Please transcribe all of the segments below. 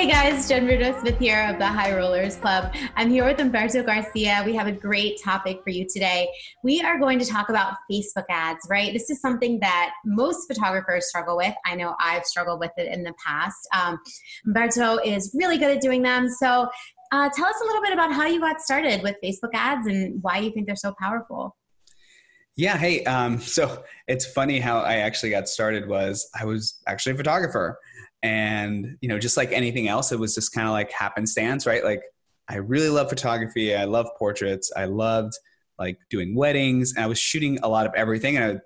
Hey guys, Jenn Bruno Smith here of the High Rollers Club. I'm here with Humberto Garcia. We have a great topic for you today. We are going to talk about Facebook ads, right? This is something that most photographers struggle with. I know I've struggled with it in the past. Um, Humberto is really good at doing them. So uh, tell us a little bit about how you got started with Facebook ads and why you think they're so powerful. Yeah, hey, um, so it's funny how I actually got started was I was actually a photographer and you know just like anything else it was just kind of like happenstance right? Like i really love photography. I love portraits. I loved like doing weddings. And i was shooting a lot of everything. And i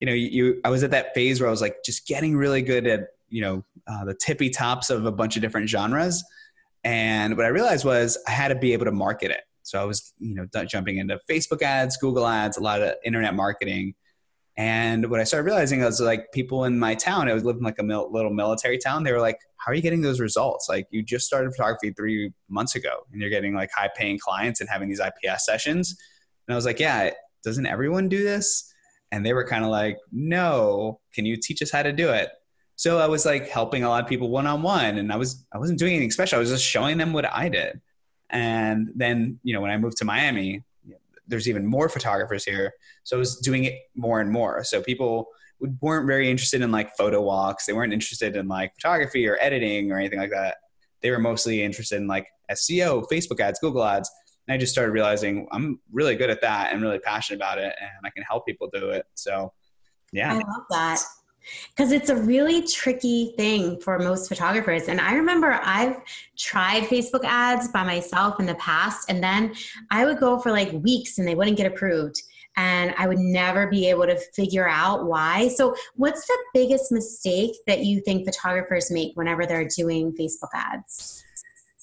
you know you, i was at that phase where i was like just getting really good at you know uh, the tippy tops of a bunch of different genres. And what i realized was i had to be able to market it. So i was you know jumping into facebook ads google ads a lot of internet marketing and what I started realizing I was like people in my town, I was living like a mil- little military town. They were like, "How are you getting those results? Like you just started photography three months ago, and you're getting like high paying clients and having these IPS sessions." And I was like, "Yeah, doesn't everyone do this?" And they were kind of like, "No, can you teach us how to do it?" So I was like helping a lot of people one on one, and I was I wasn't doing anything special. I was just showing them what I did. And then you know when I moved to Miami, there's even more photographers here. So I was doing it more and more. So people weren't very interested in like photo walks. They weren't interested in like photography or editing or anything like that. They were mostly interested in like SEO, Facebook ads, Google ads. And I just started realizing I'm really good at that and really passionate about it and I can help people do it. So yeah. I love that because it's a really tricky thing for most photographers. And I remember I've tried Facebook ads by myself in the past, and then I would go for like weeks and they wouldn't get approved. And I would never be able to figure out why. So, what's the biggest mistake that you think photographers make whenever they're doing Facebook ads?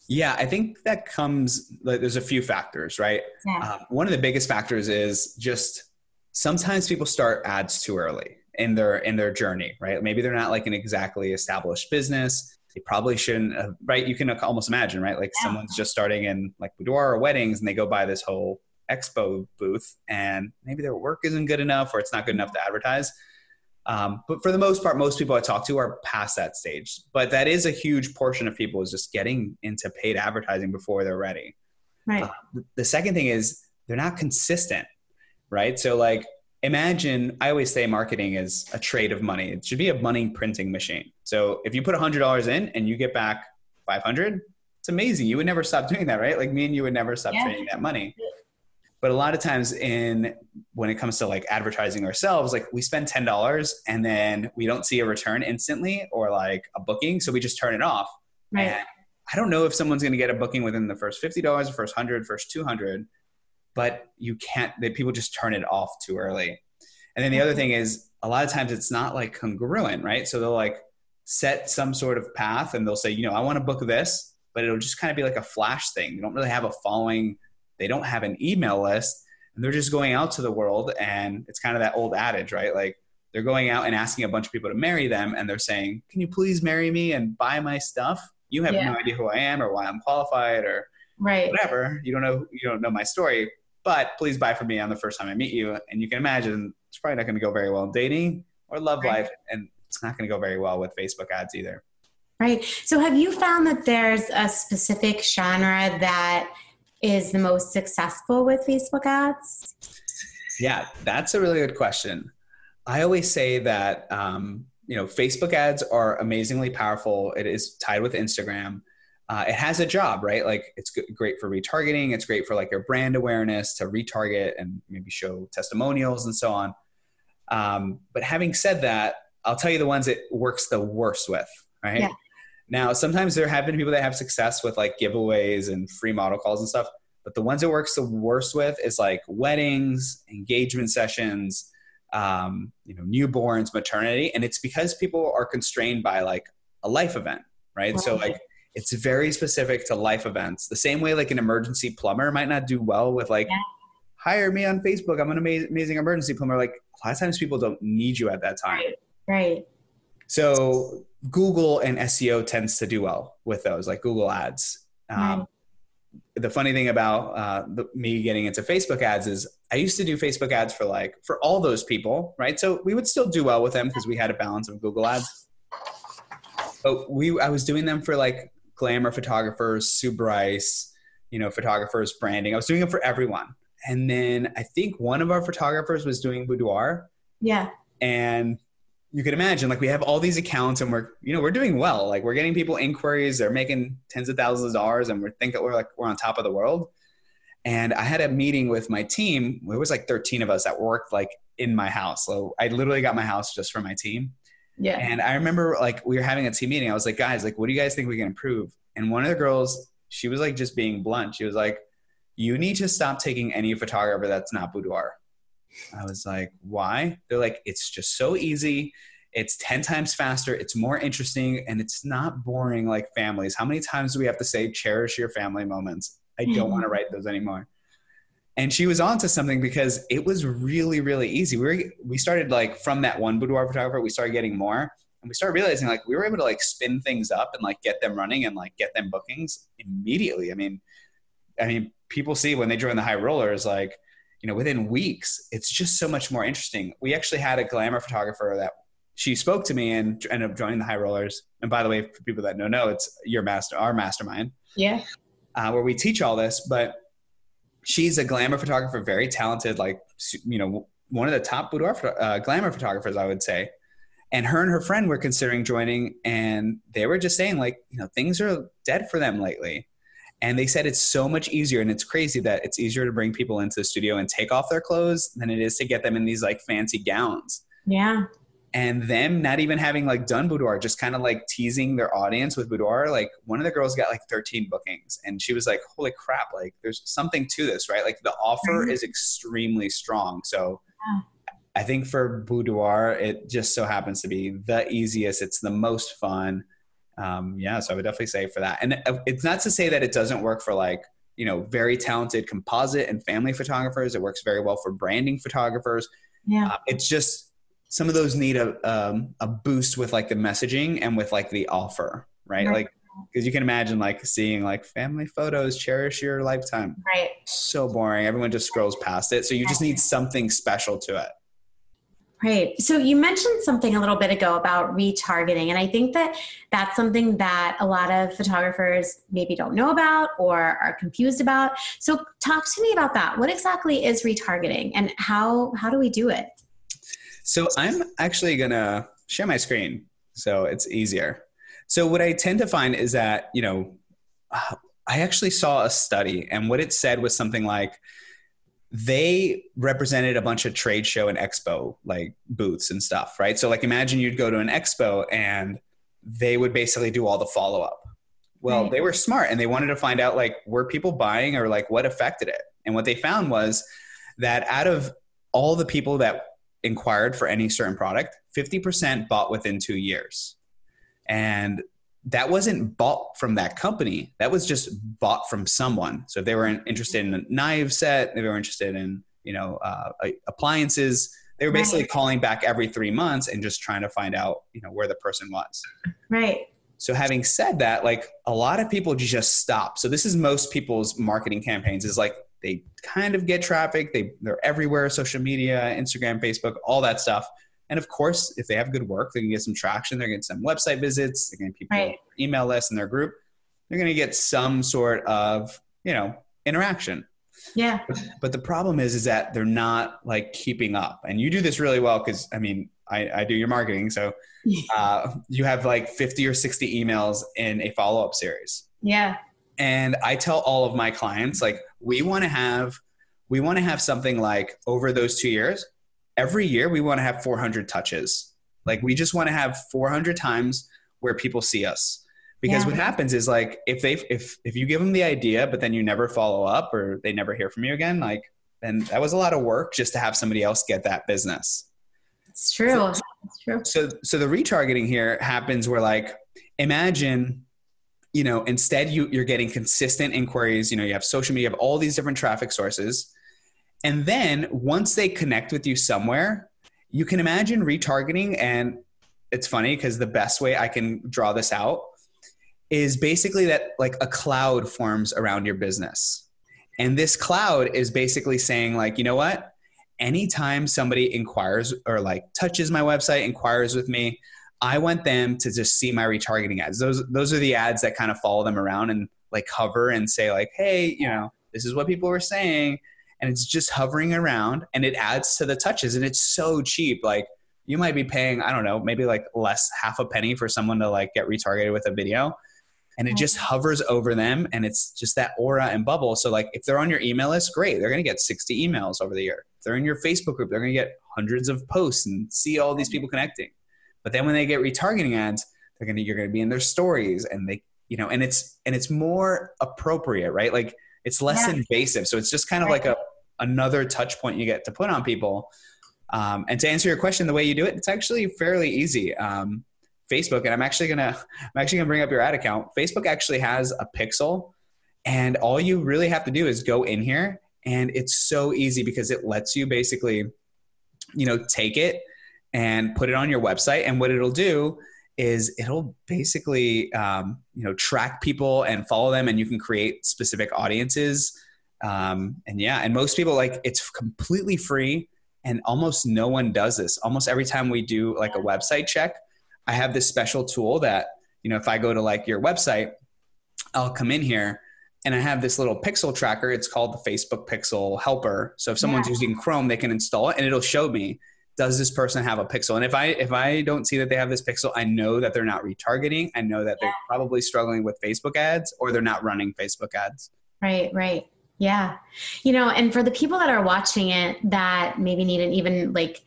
Yeah, I think that comes, like, there's a few factors, right? Yeah. Um, one of the biggest factors is just sometimes people start ads too early in their in their journey right? Maybe they're not like an exactly established business. They probably shouldn't have, right? You can almost imagine right? Like yeah. someone's just starting in like boudoir or weddings and they go by this whole expo booth and maybe their work isn't good enough or it's not good enough to advertise. Um, but for the most part most people i talk to are past that stage. But that is a huge portion of people is just getting into paid advertising before they're ready. Right. Uh, the second thing is they're not consistent right? So like imagine i always say marketing is a trade of money. It should be a money printing machine. So if you put $100 in and you get back 500 it's amazing. You would never stop doing that right? Like me and you would never stop yeah. trading that money. But a lot of times in when it comes to like advertising ourselves like we spend $10 and then we don't see a return instantly or like a booking so we just turn it off. Right. and i don't know if someone's going to get a booking within the first $50 the first 100 first 200 but you can't that people just turn it off too early. And then the other thing is a lot of times it's not like congruent right? So they'll like set some sort of path and they'll say you know i want to book this but it'll just kind of be like a flash thing. They don't really have a following they don't have an email list and they're just going out to the world and it's kind of that old adage right? Like they're going out and asking a bunch of people to marry them and they're saying can you please marry me and buy my stuff? You have yeah. no idea who i am or why i'm qualified or right. whatever. You don't know you don't know my story but please buy from me on the first time I meet you. And you can imagine it's probably not going to go very well in dating or love right. life. And it's not going to go very well with Facebook ads either. Right. So have you found that there's a specific genre that is the most successful with Facebook ads? Yeah, that's a really good question. I always say that, um, you know, Facebook ads are amazingly powerful. It is tied with Instagram uh, it has a job, right? Like it's great for retargeting. It's great for like your brand awareness to retarget and maybe show testimonials and so on. Um, but having said that, I'll tell you the ones it works the worst with, right? Yeah. Now, sometimes there have been people that have success with like giveaways and free model calls and stuff, but the ones it works the worst with is like weddings, engagement sessions, um, you know, newborns, maternity, and it's because people are constrained by like a life event, right? right. So like it's very specific to life events. The same way like an emergency plumber might not do well with like, yeah. hire me on Facebook. I'm an amazing, amazing emergency plumber. Like a lot of times people don't need you at that time. Right. right. So Google and SEO tends to do well with those, like Google ads. Um, right. The funny thing about uh, the, me getting into Facebook ads is I used to do Facebook ads for like for all those people, right? So we would still do well with them because we had a balance of Google ads. But we, I was doing them for like glamour photographers, Sue Bryce, you know, photographers, branding. I was doing it for everyone. And then I think one of our photographers was doing boudoir. Yeah. And you can imagine, like, we have all these accounts and we're, you know, we're doing well. Like, we're getting people inquiries, they're making tens of thousands of dollars, and we're thinking we're like, we're on top of the world. And I had a meeting with my team. It was like 13 of us that worked like in my house. So I literally got my house just for my team. Yeah. And I remember like we were having a team meeting. I was like, guys, like, what do you guys think we can improve? And one of the girls, she was like just being blunt. She was like, you need to stop taking any photographer that's not boudoir. I was like, why? They're like, it's just so easy. It's 10 times faster. It's more interesting and it's not boring like families. How many times do we have to say, cherish your family moments? I don't hmm. want to write those anymore. And she was onto something because it was really, really easy. We were, we started like from that one boudoir photographer, we started getting more and we started realizing like we were able to like spin things up and like get them running and like get them bookings immediately. I mean, I mean, people see when they join the high rollers, like, you know, within weeks, it's just so much more interesting. We actually had a glamour photographer that she spoke to me and ended up joining the high rollers. And by the way, for people that don't know, it's your master, our mastermind. Yeah uh, where we teach all this. But she's a glamour photographer, very talented, like you know, one of the top boudoir uh, glamour photographers, I would say. And her and her friend were considering joining, and they were just saying like, you know, things are dead for them lately. And they said it's so much easier, and it's crazy that it's easier to bring people into the studio and take off their clothes than it is to get them in these like fancy gowns. Yeah and them not even having like done boudoir just kind of like teasing their audience with boudoir like one of the girls got like 13 bookings and she was like holy crap like there's something to this right? Like the offer mm-hmm. is extremely strong. So yeah. i think for boudoir it just so happens to be the easiest. It's the most fun. Um, yeah so i would definitely say for that. And uh, it's not to say that it doesn't work for like you know very talented composite and family photographers. It works very well for branding photographers. Yeah. Uh, it's just some of those need a um, a boost with like the messaging and with like the offer, right? right. Like because you can imagine like seeing like family photos, cherish your lifetime. Right. So boring. Everyone just scrolls past it. So you just need something special to it. Right. So you mentioned something a little bit ago about retargeting. And I think that that's something that a lot of photographers maybe don't know about or are confused about. So talk to me about that. What exactly is retargeting and how, how do we do it? So I'm actually going to share my screen so it's easier. So what I tend to find is that, you know, uh, I actually saw a study and what it said was something like they represented a bunch of trade show and expo like booths and stuff, right? So like imagine you'd go to an expo and they would basically do all the follow up. Well, right. they were smart and they wanted to find out like were people buying or like what affected it. And what they found was that out of all the people that inquired for any certain product, 50% bought within two years. And that wasn't bought from that company. That was just bought from someone. So if they were interested in a knife set, if they were interested in, you know, uh, appliances, they were basically right. calling back every three months and just trying to find out, you know, where the person was. Right. So having said that, like a lot of people just stop. So this is most people's marketing campaigns is like they kind of get traffic. They they're everywhere, social media, Instagram, Facebook, all that stuff. And of course, if they have good work, they can get some traction. They're getting some website visits. They're getting people right. email lists in their group. They're going to get some sort of you know interaction. Yeah. But, but the problem is, is that they're not like keeping up. And you do this really well because I mean, I, I do your marketing, so uh, you have like fifty or sixty emails in a follow up series. Yeah. And I tell all of my clients, like, we want to have, we want to have something like over those two years, every year we want to have 400 touches. Like, we just want to have 400 times where people see us. Because yeah. what happens is like if they if if you give them the idea but then you never follow up or they never hear from you again, like then that was a lot of work just to have somebody else get that business. It's true. So, it's true. So so the retargeting here happens where like imagine you know instead you you're getting consistent inquiries you know you have social media you have all these different traffic sources. And then once they connect with you somewhere you can imagine retargeting and it's funny because the best way i can draw this out is basically that like a cloud forms around your business. And this cloud is basically saying like you know what? Anytime somebody inquires or like touches my website inquires with me I want them to just see my retargeting ads. Those those are the ads that kind of follow them around and like hover and say like, hey, you know, this is what people were saying, and it's just hovering around and it adds to the touches and it's so cheap. Like you might be paying I don't know maybe like less half a penny for someone to like get retargeted with a video. And it just hovers over them and it's just that aura and bubble. So like if they're on your email list great. They're going to get 60 emails over the year. If they're in your facebook group they're going to get hundreds of posts and see all these people connecting but then when they get retargeting ads they're to you're going to be in their stories and they you know and it's and it's more appropriate right like it's less yeah. invasive so it's just kind of right. like a another touch point you get to put on people um, and to answer your question the way you do it it's actually fairly easy um, Facebook, and I'm actually gonna I'm actually gonna bring up your ad account. Facebook actually has a pixel, and all you really have to do is go in here, and it's so easy because it lets you basically, you know, take it and put it on your website, and what it'll do is it'll basically um, you know track people and follow them, and you can create specific audiences. Um, and yeah, and most people like it's completely free, and almost no one does this. Almost every time we do like a website check I have this special tool that, you know, if I go to like your website, I'll come in here and I have this little pixel tracker. It's called the Facebook Pixel Helper. So if someone's yeah. using Chrome, they can install it and it'll show me does this person have a pixel and if i if i don't see that they have this pixel i know that they're not retargeting i know that yeah. they're probably struggling with facebook ads or they're not running facebook ads right right yeah you know and for the people that are watching it that maybe need an even like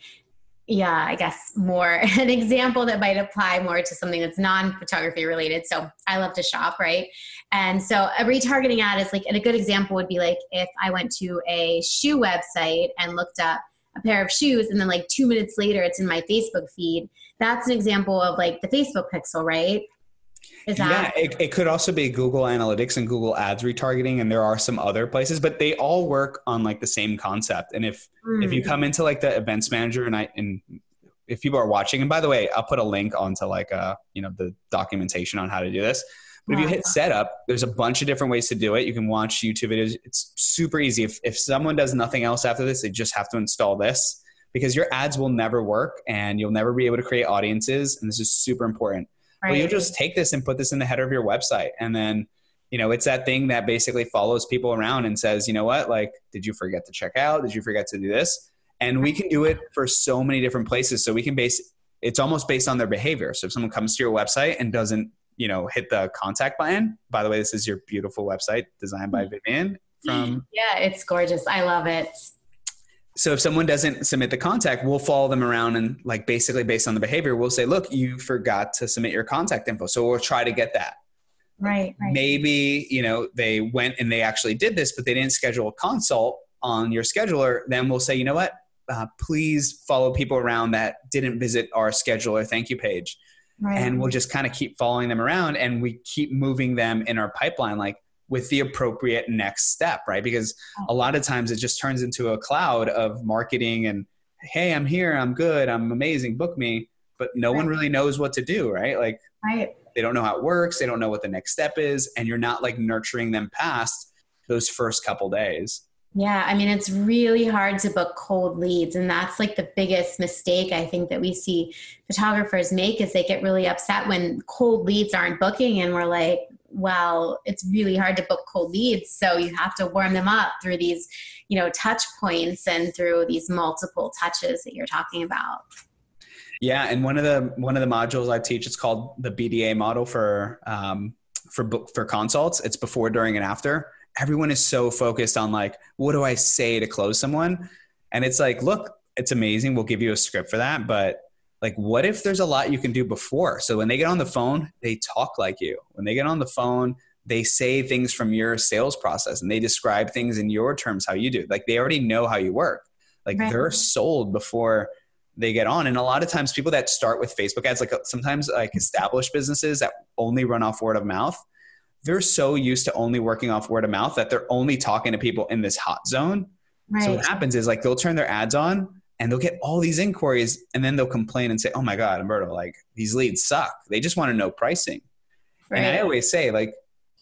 yeah, I guess more an example that might apply more to something that's non photography related. So I love to shop, right? And so a retargeting ad is like, and a good example would be like if I went to a shoe website and looked up a pair of shoes and then like two minutes later it's in my Facebook feed. That's an example of like the Facebook pixel, right? Is that- yeah, it, it could also be Google Analytics and Google Ads retargeting, and there are some other places, but they all work on like the same concept. And if mm. if you hmm. come into like the events manager, and I and if people are watching, and by the way, I'll put a link onto like uh you know the documentation on how to do this. But if you hit setup, there's a bunch of different ways to do it. You can watch YouTube videos. It's super easy. If if someone does nothing else after this, they just have to install this because your ads will never work and you'll never be able to create audiences. And this is super important Right. Well, you'll just take this and put this in the header of your website. And then, you know, it's that thing that basically follows people around and says, you know what, like, did you forget to check out? Did you forget to do this? And we can do it for so many different places. So we can base it's almost based on their behavior. So if someone comes to your website and doesn't, you know, hit the contact button, by the way, this is your beautiful website designed by Vivian from Yeah, it's gorgeous. I love it. So if someone doesn't submit the contact we'll follow them around and like basically based on the behavior we'll say look you forgot to submit your contact info. So we'll try to get that. Right, right. maybe you know they went and they actually did this but they didn't schedule a consult on your scheduler then we'll say you know what? Uh, please follow people around that didn't visit our scheduler thank you page right. and we'll just kind of keep following them around and we keep moving them in our pipeline like with the appropriate next step, right? Because a lot of times it just turns into a cloud of marketing and, hey, I'm here, I'm good, I'm amazing, book me. But no right. one really knows what to do, right? Like, right. they don't know how it works, they don't know what the next step is, and you're not like nurturing them past those first couple days. Yeah, I mean, it's really hard to book cold leads. And that's like the biggest mistake I think that we see photographers make is they get really upset when cold leads aren't booking. And we're like, well, it's really hard to book cold leads. So you have to warm them up through these, you know, touch points and through these multiple touches that you're talking about. Yeah, and one of the one of the modules I teach it's called the BDA model for um, for book for consults. It's before, during, and after. Everyone is so focused on like, what do I say to close someone? And it's like, look, it's amazing. We'll give you a script for that, but like what if there's a lot you can do before so when they get on the phone they talk like you when they get on the phone they say things from your sales process and they describe things in your terms how you do like they already know how you work like right. they're sold before they get on and a lot of times people that start with facebook ads like sometimes like established businesses that only run off word of mouth they're so used to only working off word of mouth that they're only talking to people in this hot zone right. so what happens is like they'll turn their ads on and they'll get all these inquiries and then they'll complain and say oh my god Humberto like these leads suck they just want to know pricing right. and i always say like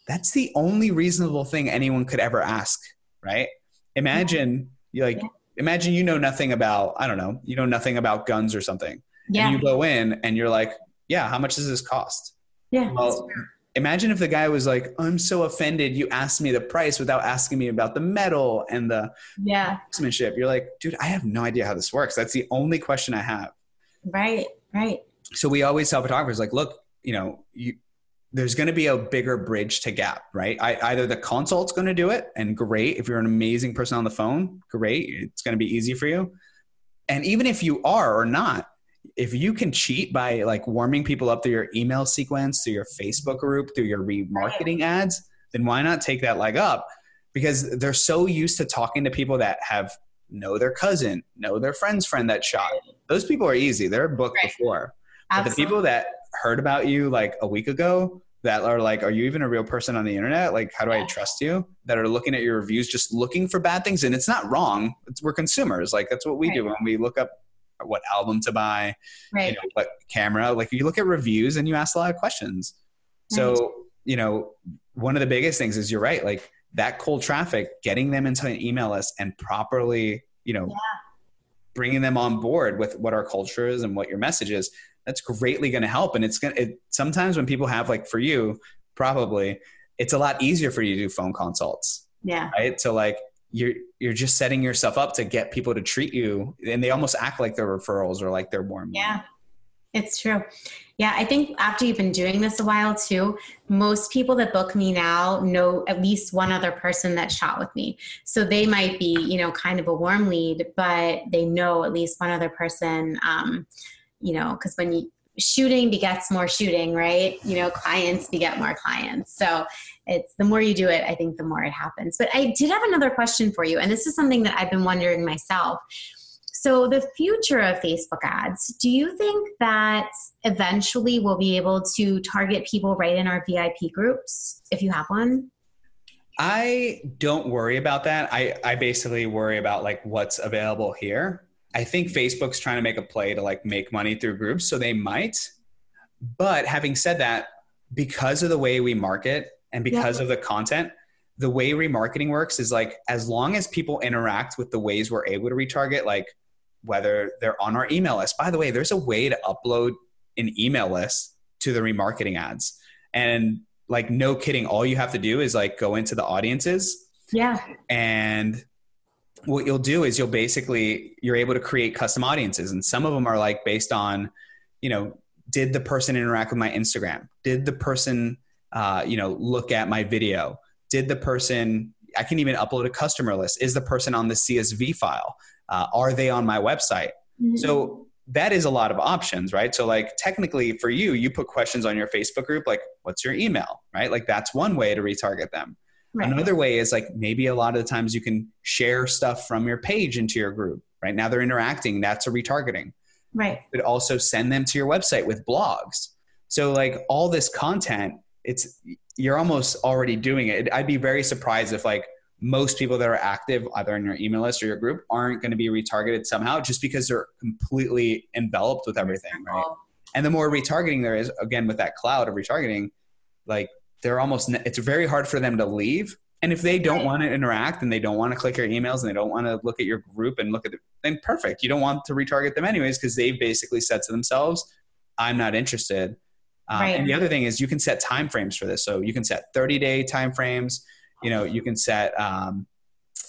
that's the only reasonable thing anyone could ever ask right imagine you like yeah. imagine you know nothing about i don't know you know nothing about guns or something yeah. and you go in and you're like yeah, how much does this cost? Yeah. Well, imagine if the guy was like, I'm so offended you asked me the price without asking me about the metal and the yeah craftsmanship. You're like, dude, I have no idea how this works. That's the only question I have. Right, right. So we always tell photographers like, look, you know, you there's going to be a bigger bridge to gap, right? I, either the consult's going to do it, and great. If you're an amazing person on the phone, great. It's going to be easy for you. And even if you are or not, if you can cheat by like warming people up through your email sequence, through your Facebook group, through your remarketing ads, then why not take that leg up? Because they're so used to talking to people that have know their cousin, know their friend's friend that shot. Those people are easy. They're booked right. before. Absolutely. But the people that heard about you like a week ago that are like, are you even a real person on the internet? Like, how do I trust you? That are looking at your reviews, just looking for bad things. And it's not wrong. It's, we're consumers. Like, that's what we right. do when we look up what album to buy, right. you know, what camera. Like, you look at reviews and you ask a lot of questions. So, you know, one of the biggest things is you're right. Like, that cold traffic, getting them into an email list and properly, you know, yeah. bringing them on board with what our culture is and what your message is that's greatly going to help. And it's going to, it, sometimes when people have like for you, probably it's a lot easier for you to do phone consults. Yeah. Right. So like you're, you're just setting yourself up to get people to treat you and they almost act like they're referrals or like they're warm. Yeah. It's true. Yeah, I think after you've been doing this a while too, most people that book me now know at least one other person that shot with me. So they might be, you know, kind of a warm lead, but they know at least one other person. Um, you know, because when you shooting begets more shooting, right? You know, clients beget more clients. So it's the more you do it, I think the more it happens. But I did have another question for you, and this is something that I've been wondering myself. So, the future of Facebook ads, do you think that eventually we'll be able to target people right in our VIP groups if you have one? I don't worry about that. I, I basically worry about like what's available here. I think Facebook's trying to make a play to like make money through groups, so they might. But having said that, because of the way we market and because yeah. of the content, the way remarketing works is like as long as people interact with the ways we're able to retarget, like whether they're on our email list. By the way, there's a way to upload an email list to the remarketing ads. And like no kidding, all you have to do is like go into the audiences. Yeah. And what you'll do is you'll basically you're able to create custom audiences. And some of them are like based on you know did the person interact with my instagram? Did the person uh, you know look at my video? Did the person i can even upload a customer list. Is the person on the csv file? Uh, are they on my website? Mm-hmm. so that is a lot of options right? So like technically for you you put questions on your facebook group like what's your email right? Like that's one way to retarget them Right. Another way is like maybe a lot of the times you can share stuff from your page into your group. Right now they're interacting. That's a retargeting. Right. But also send them to your website with blogs. So like all this content, it's you're almost already doing it. I'd be very surprised if like most people that are active either in your email list or your group aren't going to be retargeted somehow just because they're completely enveloped with everything, right? And the more retargeting there is, again with that cloud of retargeting, like they're almost it's very hard for them to leave. And if they don't want to interact and they don't want to click your emails and they don't want to look at your group and look at it then perfect. You don't want to retarget them anyways because they've basically said to themselves i'm not interested. Um, right. and the other thing is you can set time frames for this. So you can set 30 day time frames you know you can set um,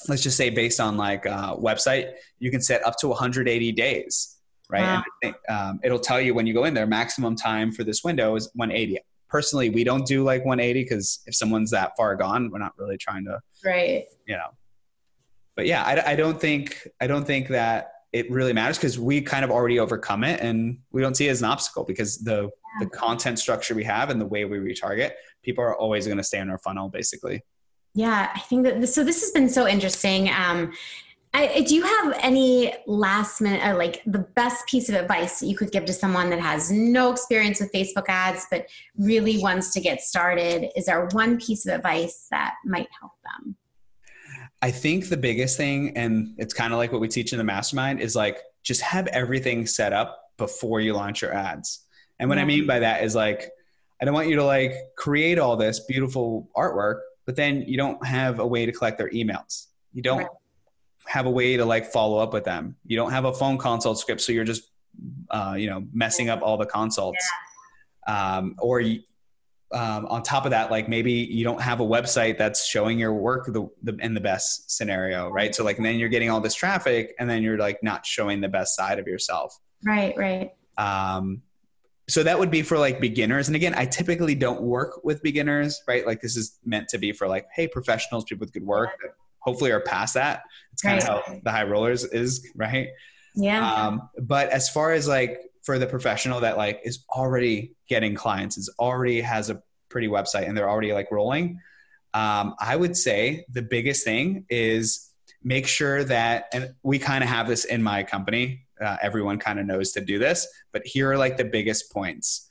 let's just say based on like uh, website you can set up to 180 days right? Wow. and um, it'll tell you when you go in there maximum time for this window is 180 personally we don't do like 180 because if someone's that far gone we're not really trying to right. you know. But yeah I, I don't think i don't think that it really matters because we kind of already overcome it and we don't see it as an obstacle because the yeah. the content structure we have and the way we retarget people are always going to stay in our funnel basically. Yeah i think that this, so this has been so interesting um, I, do you have any last minute, uh, like the best piece of advice that you could give to someone that has no experience with Facebook ads but really wants to get started? Is there one piece of advice that might help them? I think the biggest thing, and it's kind of like what we teach in the mastermind, is like just have everything set up before you launch your ads. And what I mean by that is like, I don't want you to like create all this beautiful artwork, but then you don't have a way to collect their emails. You don't right have a way to like follow up with them. You don't have a phone consult script, so you're just uh, you know messing up all the consults. um, or um, on top of that, like maybe you don't have a website that's showing your work the, the, in the best scenario, right? So like, then you're getting all this traffic, and then you're like not showing the best side of yourself. Right, right. Um, so that would be for like beginners. And again, I typically don't work with beginners, right? Like this is meant to be for like, hey, professionals, people with good work that hopefully are past that. It's kind right. of how the high rollers is, right? Yeah. Um, but as far as like for the professional that like is already getting clients, is already has a pretty website and they're already like rolling, um, I would say the biggest thing is make sure that, and we kind of have this in my company. Uh, everyone kind of knows to do this, but here are like the biggest points.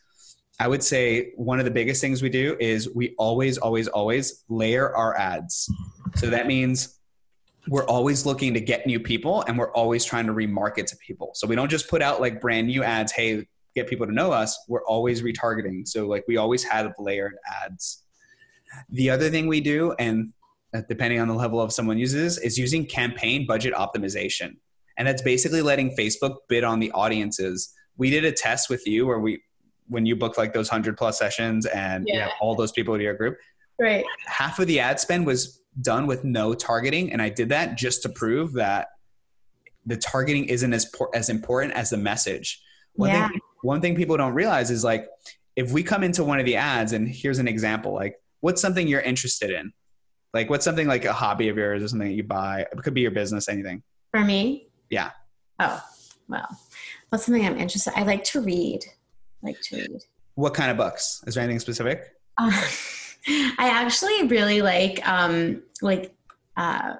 I would say one of the biggest things we do is we always, always, always layer our ads. So that means we're always looking to get new people and we're always trying to remarket to people. So we don't just put out like brand new ads, hey, get people to know us. We're always retargeting. So like we always have layered ads. The other thing we do, and uh, depending on the level of someone uses, is using campaign budget optimization. And that's basically letting Facebook bid on the audiences. We did a test with you where we, when you book like those hundred plus sessions and yeah. you have all those people to your group, right? Half of the ad spend was done with no targeting, and I did that just to prove that the targeting isn't as as important as the message. One yeah. thing one thing people don't realize is like if we come into one of the ads, and here's an example, like what's something you're interested in, like what's something like a hobby of yours or something that you buy. It could be your business, anything. For me. Yeah. Oh well, what's something I'm interested? I like to read. Like to read. What kind of books? Is there anything specific? Uh, I actually really like um, like uh,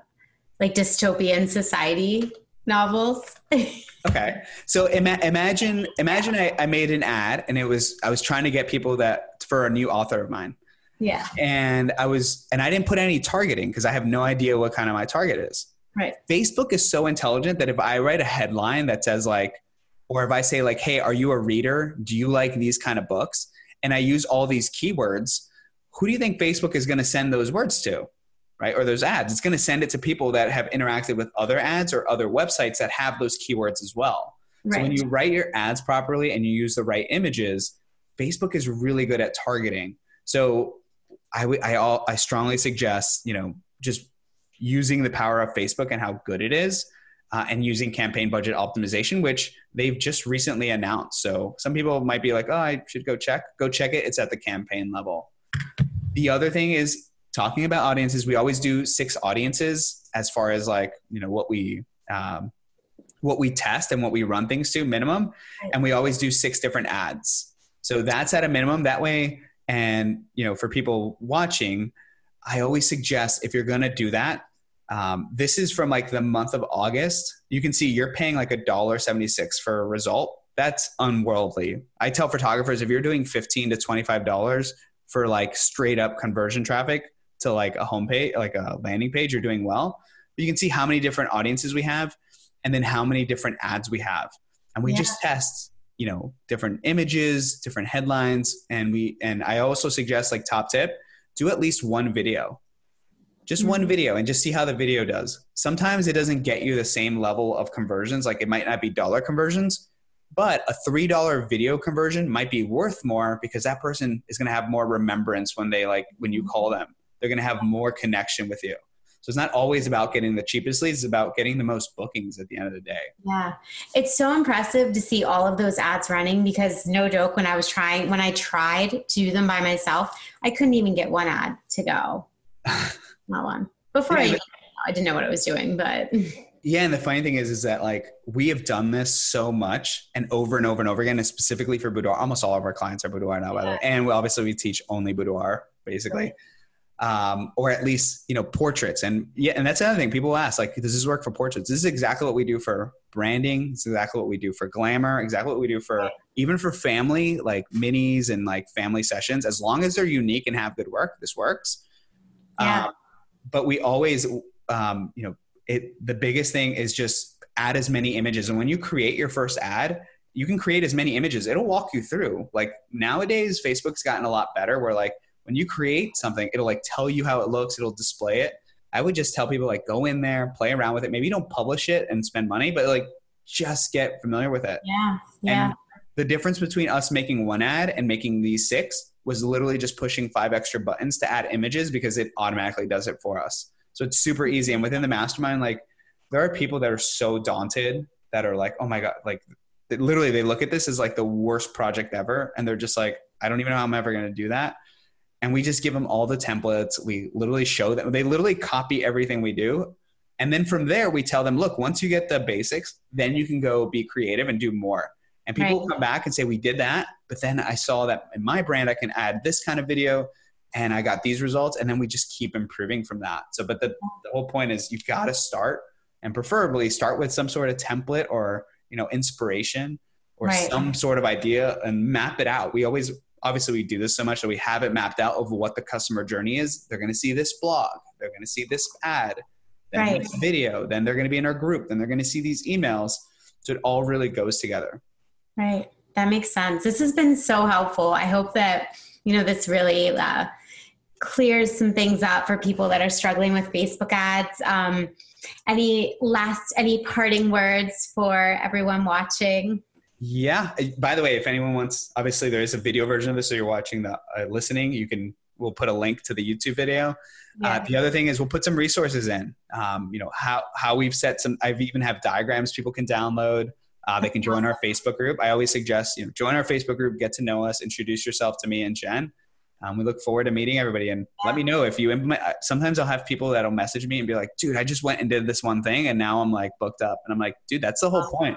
like dystopian society novels. okay, so ima- imagine imagine I, I made an ad and it was I was trying to get people that for a new author of mine. Yeah. And I was and I didn't put any targeting because I have no idea what kind of my target is. Right. Facebook is so intelligent that if I write a headline that says like or if I say like, "Hey, are you a reader? Do you like these kind of books?" and I use all these keywords, who do you think Facebook is going to send those words to? Right? Or those ads. It's going to send it to people that have interacted with other ads or other websites that have those keywords as well. Right. So when you write your ads properly and you use the right images, Facebook is really good at targeting. So i strongly suggest, you know, just using the power of Facebook and how good it is. Uh, and using campaign budget optimization, which they've just recently announced. So some people might be like, "Oh, I should go check." Go check it. It's at the campaign level. The other thing is talking about audiences. We always do six audiences as far as like you know what we um, what we test and what we run things to minimum, and we always do six different ads. So that's at a minimum. That way, and you know, for people watching, I always suggest if you're going to do that, um, this is from like the month of August. You can see you're paying like a dollar seventy six for a result. That's unworldly. I tell photographers if you're doing fifteen to twenty five dollars for like straight up conversion traffic to like a homepage, like a landing page, you're doing well. But you can see how many different audiences we have and then how many different ads we have. And we yeah. just test, you know, different images, different headlines. And we, and I also suggest like top tip, do at least one video. Just mm-hmm. one video and just see how the video does. Sometimes it doesn't get you the same level of conversions. Like it might not be dollar conversions, but a $3 video conversion might be worth more because that person is going to have more remembrance when they like, when you call them. They're going to have more connection with you. So it's not always about getting the cheapest leads, it's about getting the most bookings at the end of the day. Yeah. It's so impressive to see all of those ads running because no joke, when I was trying, when I tried to do them by myself, I couldn't even get one ad to go. not one. Before yeah, I, I didn't know what I was doing, but Yeah, and the funny thing is, is that like we have done this so much and over and over and over again, and specifically for boudoir. Almost all of our clients are boudoir now, yeah. by the way, and we obviously we teach only boudoir basically, right. um, or at least you know portraits. And yeah, and that's another thing people ask, like, does this work for portraits? This is exactly what we do for branding. It's exactly what we do for glamour. Exactly what we do for right. even for family, like minis and like family sessions. As long as they're unique and have good work, this works. Yeah. Um, but we always, um, you know it the biggest thing is just add as many images. And when you create your first ad you can create as many images. It'll walk you through. Like nowadays facebook's gotten a lot better where like when you create something it'll like tell you how it looks. It'll display it. I would just tell people like go in there play around with it. Maybe don't publish it and spend money but like just get familiar with it. Yeah. Yeah. And the difference between us making one ad and making these six was literally just pushing five extra buttons to add images because it automatically does it for us. So it's super easy. And within the mastermind, like there are people that are so daunted that are like, oh my God, like literally they look at this as like the worst project ever. And they're just like, I don't even know how I'm ever going to do that. And we just give them all the templates. We literally show them, they literally copy everything we do. And then from there, we tell them, look, once you get the basics, then you can go be creative and do more. And people right. come back and say, we did that. But then I saw that in my brand, I can add this kind of video and I got these results. And then we just keep improving from that. So, but the, the whole point is you've got to start and preferably start with some sort of template or, you know, inspiration or right. some sort of idea and map it out. We always, obviously we do this so much that we have it mapped out of what the customer journey is. They're going to see this blog. They're going to see this ad, then right. this video, then they're going to be in our group, then they're going to see these emails. So it all really goes together. Right. That makes sense. This has been so helpful. I hope that, you know, this really uh, clears some things up for people that are struggling with Facebook ads. Um, any last, any parting words for everyone watching? Yeah. By the way, if anyone wants, obviously there is a video version of this, so you're watching the uh, listening. You can. We'll put a link to the YouTube video. Uh, yeah. Uh, the other thing is we'll put some resources in. Um, you know how how we've set some. I've even have diagrams people can download. Uh, they can join our Facebook group. I always suggest you know join our Facebook group, get to know us, introduce yourself to me and Jen. Um, we look forward to meeting everybody and let me know if you implement. Uh, sometimes I'll have people that'll message me and be like, "Dude, I just went and did this one thing, and now I'm like booked up." And I'm like, "Dude, that's the whole point.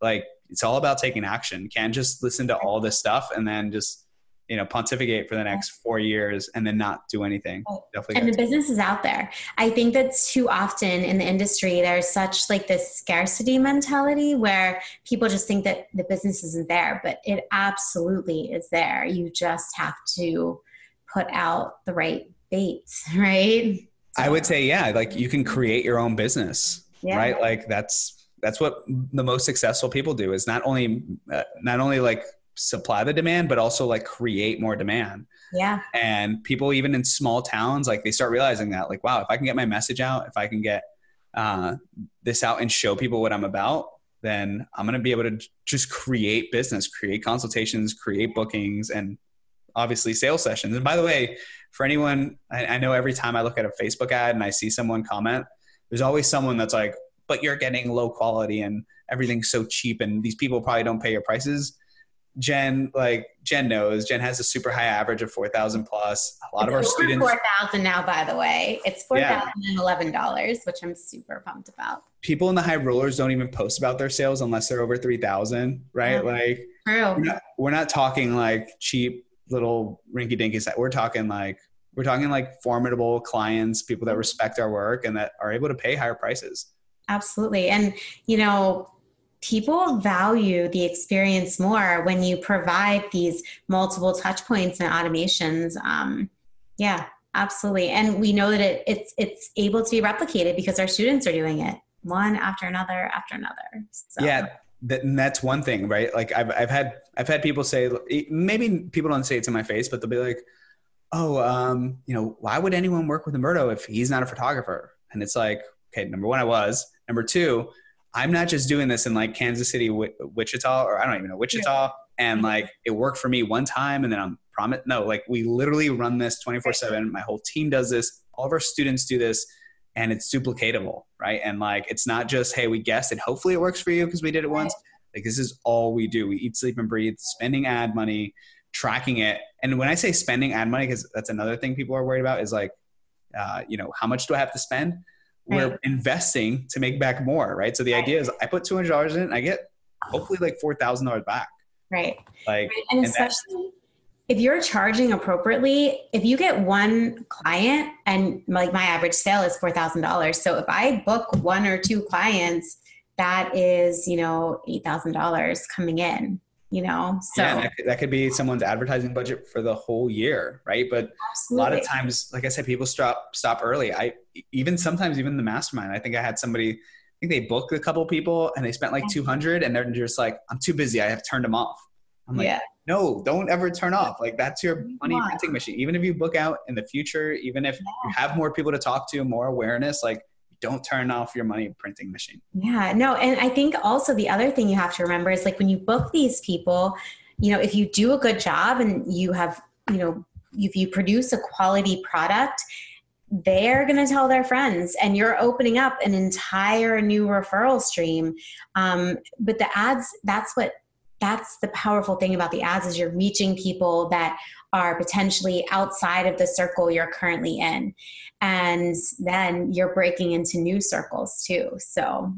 Like, it's all about taking action. You can't just listen to all this stuff and then just you know pontificate for the next four years and then not do anything. Definitely and the business is out there. I think that too often in the industry there's such like this scarcity mentality where people just think that the business isn't there but it absolutely is there. You just have to put out the right baits right? So. i would say yeah like you can create your own business yeah. right? Like that's that's what the most successful people do is not only uh, not only like supply the demand but also like create more demand. Yeah. And people even in small towns like they start realizing that like wow if i can get my message out if i can get uh, this out and show people what i'm about then i'm going to be able to just create business create consultations create bookings and obviously sales sessions. And by the way for anyone I, I know every time i look at a facebook ad and i see someone comment there's always someone that's like but you're getting low quality and everything's so cheap and these people probably don't pay your prices Jen, like Jen knows, Jen has a super high average of four thousand plus. A lot it's of our students four thousand now. By the way, it's four thousand and eleven dollars, which I'm super pumped about. People in the high rollers don't even post about their sales unless they're over three thousand, right? Yeah. Like, True. We're not, we're not talking like cheap little rinky dinky set. We're talking like we're talking like formidable clients, people that respect our work and that are able to pay higher prices. Absolutely, and you know people value the experience more when you provide these multiple touch points and automations um, yeah absolutely. And we know that it, it's it's able to be replicated because our students are doing it one after another after another so. yeah that, and that's one thing right? Like I've, I've had i've had people say maybe people don't say it to my face but they'll be like oh um, you know why would anyone work with Humberto if he's not a photographer? And it's like okay number one i was. Number two I'm not just doing this in like Kansas City, Wichita, or I don't even know Wichita, yeah. and mm-hmm. like it worked for me one time, and then I'm promise. No, like we literally run this 24 seven. My whole team does this. All of our students do this, and it's duplicatable, right? And like it's not just hey, we guessed, and hopefully it works for you because we did it once. Like this is all we do. We eat, sleep, and breathe. Spending ad money, tracking it, and when I say spending ad money, because that's another thing people are worried about is like, uh, you know, how much do I have to spend? We're right. investing to make back more, right? So the right. idea is I put two hundred dollars in, I get hopefully like four thousand dollars back. Right. Like, right. and, and especially if you're charging appropriately, if you get one client and like my average sale is four thousand dollars, so if I book one or two clients, that is you know eight thousand dollars coming in you know so yeah, that could, that could, be someone's advertising budget for the whole year right? But Absolutely. a lot of times like i said people stop stop early. I even sometimes even the mastermind i think i had somebody i think they booked a couple people and they spent like 200 and they're just like i'm too busy. I have turned them off. I'm like yeah. no don't ever turn off. Like that's your money printing machine. Even if you book out in the future even if yeah. you have more people to talk to more awareness like don't turn off your money printing machine. Yeah, no. And I think also the other thing you have to remember is like when you book these people, you know, if you do a good job and you have, you know, if you produce a quality product, they're going to tell their friends and you're opening up an entire new referral stream um, but the ads that's what that's the powerful thing about the ads is you're reaching people that are potentially outside of the circle you're currently in. And then you're breaking into new circles too. So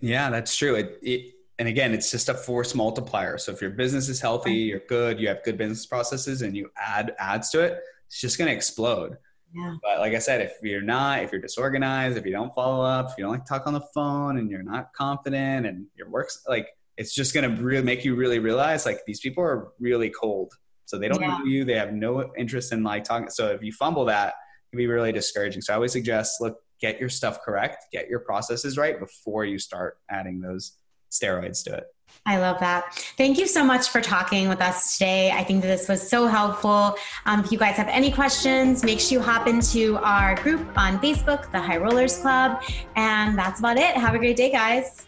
yeah that's true. It, it, and again it's just a force multiplier. So if your business is healthy you're good you have good business processes and you add ads to it it's just going to explode. Yeah. But like I said, if you're not, if you're disorganized, if you don't follow up, if you don't like talk on the phone and you're not confident and your work's like, it's just going to really make you really realize like these people are really cold. So they don't yeah. know you. They have no interest in like talking. So if you fumble that, it can be really discouraging. So I always suggest, look, get your stuff correct, get your processes right before you start adding those steroids to it. I love that. Thank you so much for talking with us today. I think that this was so helpful. Um, if you guys have any questions, make sure you hop into our group on Facebook, the High Rollers Club. And that's about it. Have a great day, guys.